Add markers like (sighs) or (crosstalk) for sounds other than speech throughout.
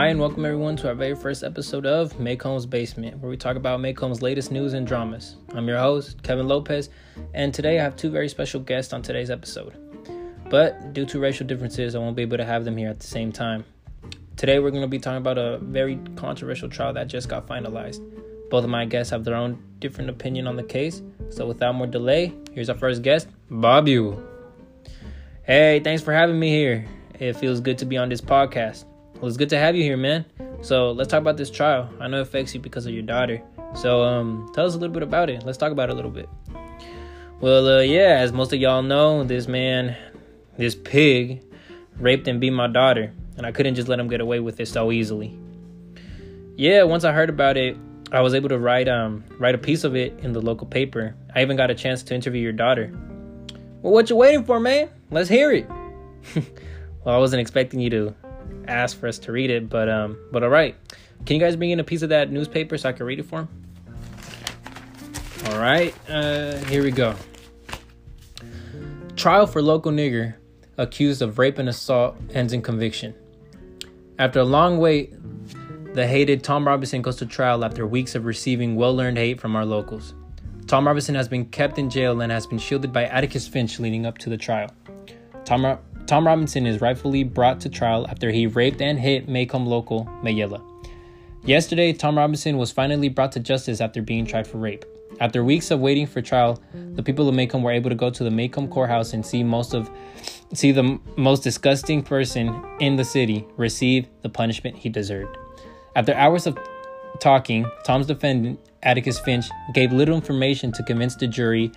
Hi, and welcome everyone to our very first episode of Maycomb's Basement, where we talk about Maycomb's latest news and dramas. I'm your host, Kevin Lopez, and today I have two very special guests on today's episode. But due to racial differences, I won't be able to have them here at the same time. Today, we're going to be talking about a very controversial trial that just got finalized. Both of my guests have their own different opinion on the case, so without more delay, here's our first guest, Bob Ewell. Hey, thanks for having me here. It feels good to be on this podcast. Well, it's good to have you here, man. So let's talk about this trial. I know it affects you because of your daughter. So um, tell us a little bit about it. Let's talk about it a little bit. Well, uh, yeah, as most of y'all know, this man, this pig, raped and beat my daughter, and I couldn't just let him get away with it so easily. Yeah, once I heard about it, I was able to write um write a piece of it in the local paper. I even got a chance to interview your daughter. Well, what you waiting for, man? Let's hear it. (laughs) well, I wasn't expecting you to asked for us to read it, but um, but all right. Can you guys bring in a piece of that newspaper so I can read it for him? All right, uh, here we go. Trial for local nigger accused of rape and assault ends in conviction. After a long wait, the hated Tom Robinson goes to trial after weeks of receiving well earned hate from our locals. Tom Robinson has been kept in jail and has been shielded by Atticus Finch leading up to the trial. Tom, Tom Robinson is rightfully brought to trial after he raped and hit Maycomb local Mayella. Yesterday, Tom Robinson was finally brought to justice after being tried for rape. After weeks of waiting for trial, the people of Maycomb were able to go to the Maycomb courthouse and see most of see the most disgusting person in the city receive the punishment he deserved. After hours of talking, Tom's defendant, Atticus Finch, gave little information to convince the jury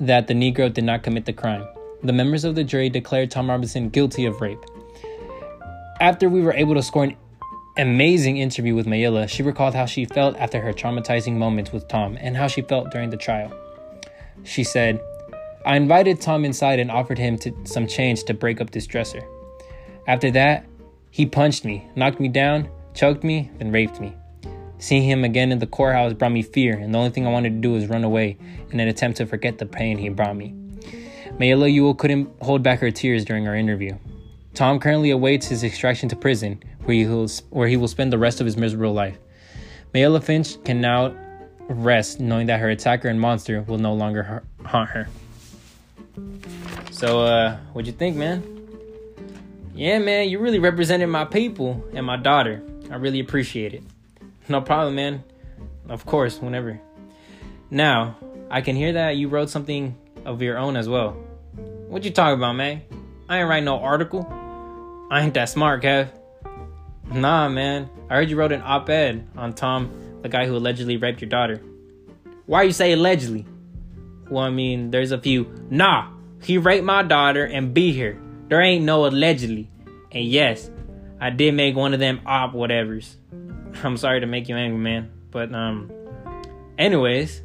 that the Negro did not commit the crime the members of the jury declared Tom Robinson guilty of rape. After we were able to score an amazing interview with Mayella, she recalled how she felt after her traumatizing moments with Tom and how she felt during the trial. She said, I invited Tom inside and offered him to, some change to break up this dresser. After that, he punched me, knocked me down, choked me, then raped me. Seeing him again in the courthouse brought me fear, and the only thing I wanted to do was run away in an attempt to forget the pain he brought me. Mayella Ewell couldn't hold back her tears during our interview. Tom currently awaits his extraction to prison, where he will, where he will spend the rest of his miserable life. Mayella Finch can now rest knowing that her attacker and monster will no longer haunt her. So, uh, what'd you think, man? Yeah, man, you really represented my people and my daughter. I really appreciate it. No problem, man. Of course, whenever. Now, I can hear that you wrote something of your own as well. What you talking about, man? I ain't write no article. I ain't that smart, Kev. Nah, man. I heard you wrote an op-ed on Tom, the guy who allegedly raped your daughter. Why you say allegedly? Well, I mean, there's a few. Nah, he raped my daughter and be here. There ain't no allegedly. And yes, I did make one of them op whatevers. (laughs) I'm sorry to make you angry, man. But um, anyways,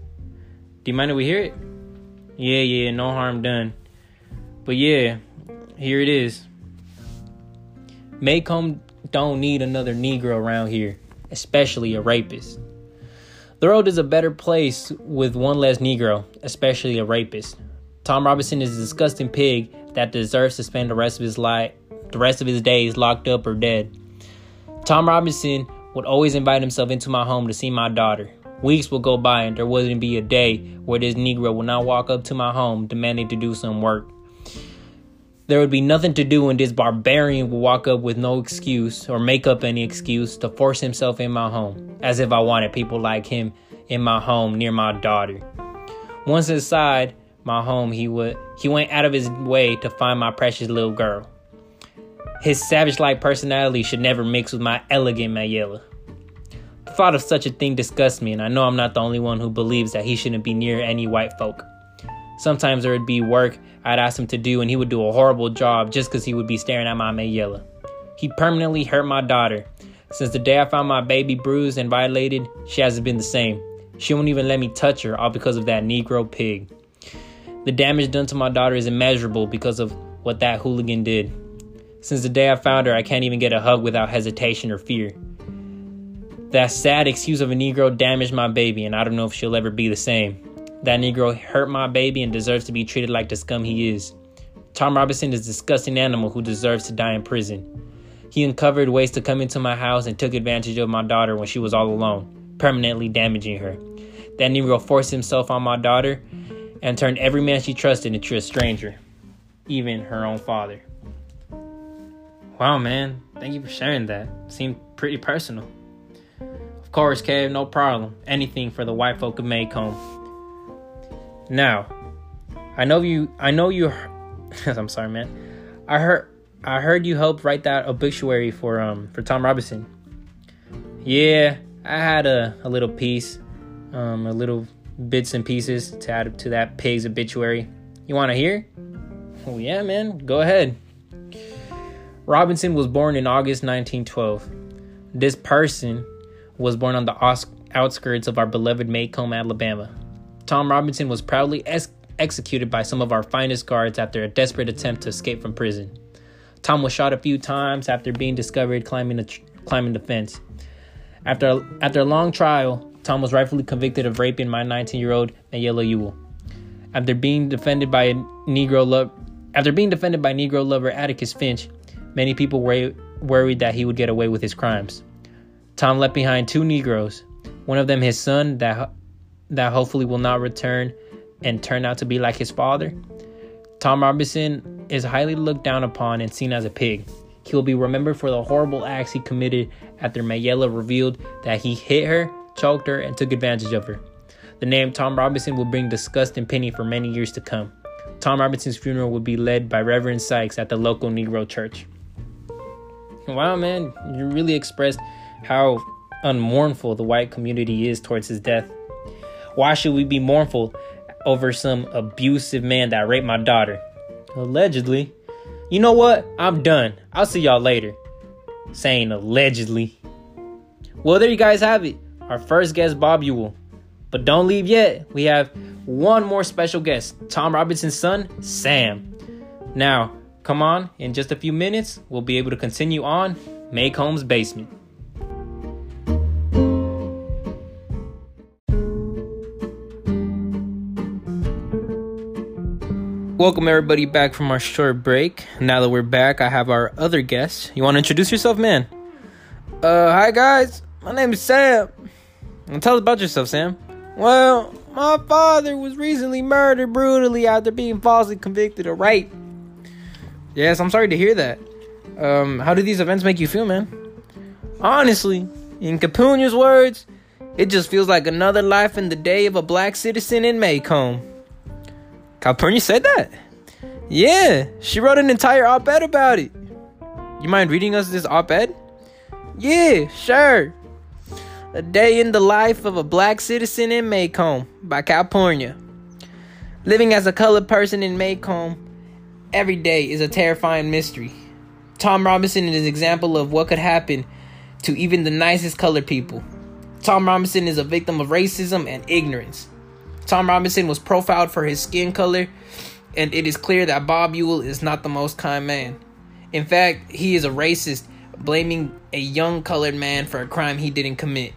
do you mind if we hear it? Yeah, yeah, no harm done. But yeah, here it is. Maycomb don't need another Negro around here, especially a rapist. The world is a better place with one less Negro, especially a rapist. Tom Robinson is a disgusting pig that deserves to spend the rest of his life, the rest of his days locked up or dead. Tom Robinson would always invite himself into my home to see my daughter. Weeks will go by and there wouldn't be a day where this Negro would not walk up to my home demanding to do some work. There would be nothing to do, and this barbarian would walk up with no excuse or make up any excuse to force himself in my home, as if I wanted people like him in my home near my daughter. Once inside my home, he would he went out of his way to find my precious little girl. His savage-like personality should never mix with my elegant Mayella. The thought of such a thing disgusts me, and I know I'm not the only one who believes that he shouldn't be near any white folk. Sometimes there would be work I'd ask him to do, and he would do a horrible job just because he would be staring at my Mayella. He permanently hurt my daughter. Since the day I found my baby bruised and violated, she hasn't been the same. She won't even let me touch her, all because of that Negro pig. The damage done to my daughter is immeasurable because of what that hooligan did. Since the day I found her, I can't even get a hug without hesitation or fear. That sad excuse of a Negro damaged my baby, and I don't know if she'll ever be the same. That Negro hurt my baby and deserves to be treated like the scum he is. Tom Robinson is a disgusting animal who deserves to die in prison. He uncovered ways to come into my house and took advantage of my daughter when she was all alone, permanently damaging her. That Negro forced himself on my daughter and turned every man she trusted into a stranger, even her own father. Wow, man. Thank you for sharing that. Seemed pretty personal. Course, Kev, no problem. Anything for the white folk of Maycomb. Now, I know you. I know you. (laughs) I'm sorry, man. I heard. I heard you helped write that obituary for um for Tom Robinson. Yeah, I had a, a little piece, um, a little bits and pieces to add to that pig's obituary. You want to hear? Oh yeah, man. Go ahead. Robinson was born in August 1912. This person was born on the outskirts of our beloved Maycomb, Alabama. Tom Robinson was proudly ex- executed by some of our finest guards after a desperate attempt to escape from prison. Tom was shot a few times after being discovered climbing the, tr- climbing the fence. After, after a long trial, Tom was rightfully convicted of raping my 19 year old Mayella Ewell. After being defended by a Negro lo- after being defended by Negro lover Atticus Finch, many people were worried that he would get away with his crimes. Tom left behind two Negroes, one of them his son that that hopefully will not return and turn out to be like his father. Tom Robinson is highly looked down upon and seen as a pig. He will be remembered for the horrible acts he committed after Mayella revealed that he hit her, choked her, and took advantage of her. The name Tom Robinson will bring disgust and pity for many years to come. Tom Robinson's funeral will be led by Reverend Sykes at the local Negro church. Wow, man, you really expressed how unmournful the white community is towards his death. Why should we be mournful over some abusive man that raped my daughter? Allegedly. You know what? I'm done. I'll see y'all later. Saying allegedly. Well, there you guys have it. Our first guest, Bob Ewell. But don't leave yet. We have one more special guest Tom Robinson's son, Sam. Now, come on, in just a few minutes, we'll be able to continue on Maycomb's basement. Welcome everybody back from our short break. Now that we're back, I have our other guest. You want to introduce yourself, man? Uh, hi guys. My name is Sam. And tell us about yourself, Sam. Well, my father was recently murdered brutally after being falsely convicted of rape. Yes, I'm sorry to hear that. Um, how do these events make you feel, man? Honestly, in Calpurnia's words, it just feels like another life in the day of a black citizen in Maycomb. Calpurnia said that? Yeah, she wrote an entire op ed about it. You mind reading us this op ed? Yeah, sure. A Day in the Life of a Black Citizen in Maycomb by Calpurnia. Living as a colored person in Maycomb every day is a terrifying mystery. Tom Robinson is an example of what could happen to even the nicest colored people. Tom Robinson is a victim of racism and ignorance. Tom Robinson was profiled for his skin color, and it is clear that Bob Ewell is not the most kind man. In fact, he is a racist, blaming a young colored man for a crime he didn't commit.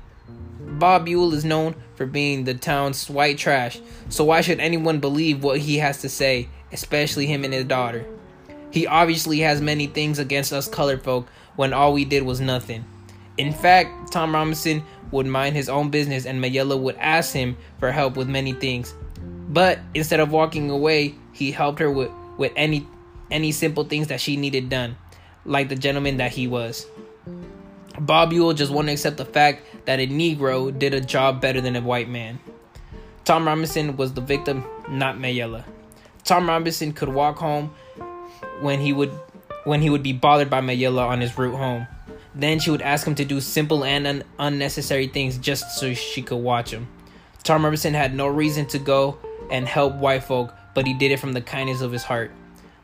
Bob Ewell is known for being the town's white trash, so why should anyone believe what he has to say, especially him and his daughter? He obviously has many things against us colored folk when all we did was nothing. In fact, Tom Robinson would mind his own business and Mayella would ask him for help with many things. But instead of walking away, he helped her with, with any any simple things that she needed done, like the gentleman that he was. Bob Ewell just wouldn't accept the fact that a Negro did a job better than a white man. Tom Robinson was the victim, not Mayella. Tom Robinson could walk home when he would when he would be bothered by Mayella on his route home. Then she would ask him to do simple and un- unnecessary things just so she could watch him. Tom Robinson had no reason to go and help white folk, but he did it from the kindness of his heart.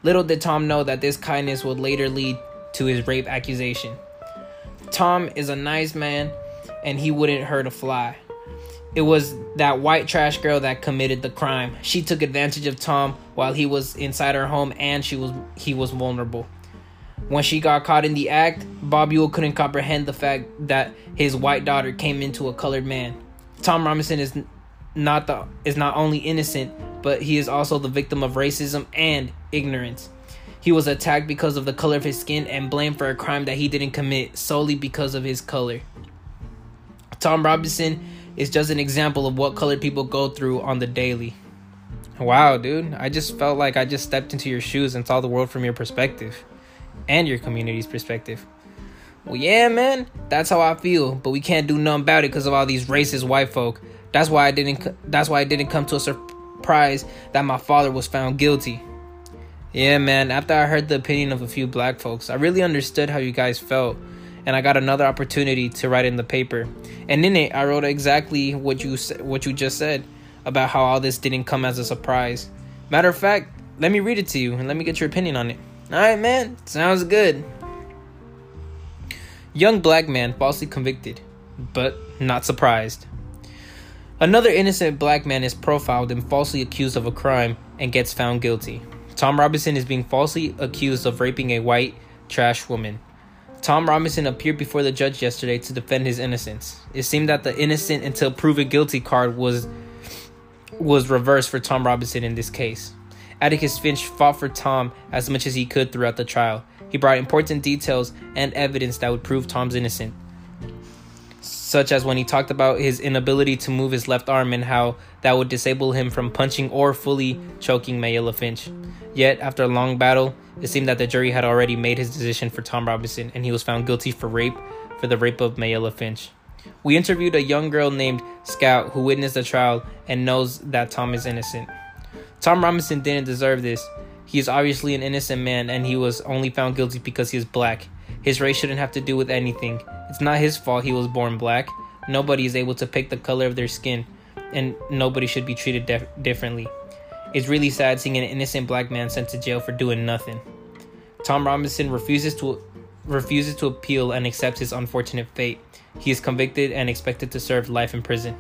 Little did Tom know that this kindness would later lead to his rape accusation. Tom is a nice man and he wouldn't hurt a fly. It was that white trash girl that committed the crime. She took advantage of Tom while he was inside her home and she was he was vulnerable. When she got caught in the act, Bob Ewell couldn't comprehend the fact that his white daughter came into a colored man. Tom Robinson is not the is not only innocent, but he is also the victim of racism and ignorance. He was attacked because of the color of his skin and blamed for a crime that he didn't commit solely because of his color. Tom Robinson is just an example of what colored people go through on the daily. Wow, dude. I just felt like I just stepped into your shoes and saw the world from your perspective and your community's perspective. Well, yeah, man, that's how I feel, but we can't do nothing about it because of all these racist white folk. That's why I didn't. That's why I didn't come to a surprise that my father was found guilty. Yeah, man. After I heard the opinion of a few black folks, I really understood how you guys felt, and I got another opportunity to write in the paper. And in it, I wrote exactly what you what you just said about how all this didn't come as a surprise. Matter of fact, let me read it to you and let me get your opinion on it. All right, man. Sounds good. Young black man falsely convicted, but not surprised. Another innocent black man is profiled and falsely accused of a crime and gets found guilty. Tom Robinson is being falsely accused of raping a white trash woman. Tom Robinson appeared before the judge yesterday to defend his innocence. It seemed that the innocent until proven guilty card was was reversed for Tom Robinson in this case. Atticus Finch fought for Tom as much as he could throughout the trial. He brought important details and evidence that would prove Tom's innocent, such as when he talked about his inability to move his left arm and how that would disable him from punching or fully choking Mayella Finch. Yet, after a long battle, it seemed that the jury had already made his decision for Tom Robinson and he was found guilty for rape for the rape of Mayella Finch. We interviewed a young girl named Scout who witnessed the trial and knows that Tom is innocent. Tom Robinson didn't deserve this. He is obviously an innocent man and he was only found guilty because he is black. His race shouldn't have to do with anything. It's not his fault he was born black. Nobody is able to pick the color of their skin, and nobody should be treated def- differently. It's really sad seeing an innocent black man sent to jail for doing nothing. Tom Robinson refuses to refuses to appeal and accepts his unfortunate fate. He is convicted and expected to serve life in prison.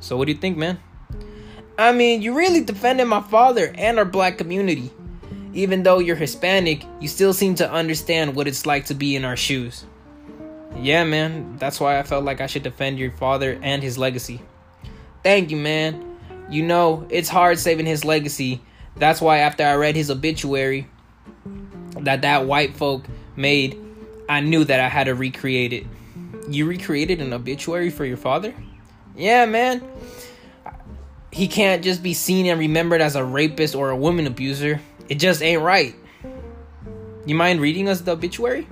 So what do you think, man? I mean, you really defended my father and our black community. Even though you're Hispanic, you still seem to understand what it's like to be in our shoes. Yeah, man, that's why I felt like I should defend your father and his legacy. Thank you, man. You know, it's hard saving his legacy. That's why after I read his obituary that that white folk made, I knew that I had to recreate it. You recreated an obituary for your father? Yeah, man. He can't just be seen and remembered as a rapist or a woman abuser. It just ain't right. You mind reading us the obituary?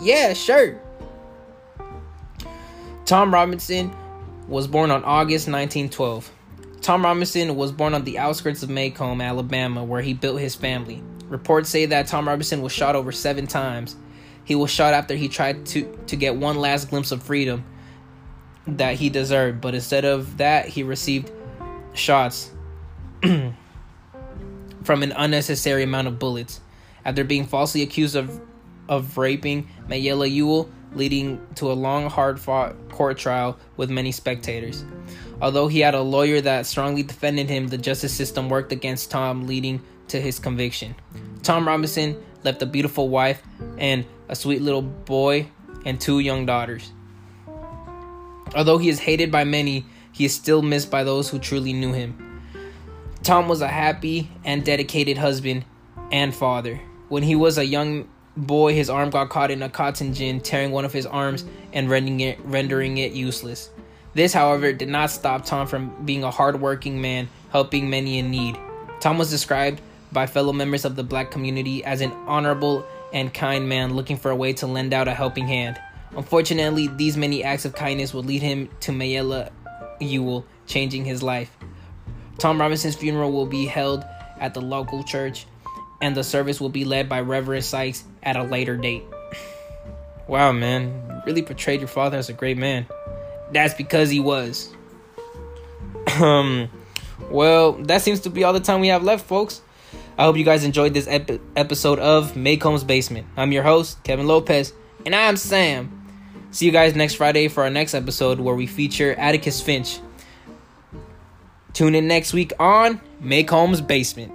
yeah, sure. Tom Robinson was born on August 1912. Tom Robinson was born on the outskirts of Maycomb, Alabama, where he built his family. Reports say that Tom Robinson was shot over seven times. He was shot after he tried to, to get one last glimpse of freedom that he deserved, but instead of that, he received shots (clears throat) from an unnecessary amount of bullets. After being falsely accused of, of raping Mayella Ewell, leading to a long, hard fought court trial with many spectators. Although he had a lawyer that strongly defended him, the justice system worked against Tom, leading to his conviction. Tom Robinson left a beautiful wife and a sweet little boy and two young daughters. Although he is hated by many, he is still missed by those who truly knew him. Tom was a happy and dedicated husband and father. When he was a young boy, his arm got caught in a cotton gin, tearing one of his arms and rendering it, rendering it useless. This, however, did not stop Tom from being a hardworking man, helping many in need. Tom was described by fellow members of the black community as an honorable and kind man looking for a way to lend out a helping hand. Unfortunately, these many acts of kindness would lead him to Mayella Ewell, changing his life. Tom Robinson's funeral will be held at the local church, and the service will be led by Reverend Sykes at a later date. (sighs) Wow, man, you really portrayed your father as a great man. That's because he was. (clears throat) um, well, that seems to be all the time we have left, folks. I hope you guys enjoyed this ep- episode of Maycomb's Basement. I'm your host, Kevin Lopez, and I'm Sam. See you guys next Friday for our next episode where we feature Atticus Finch. Tune in next week on Maycomb's Basement.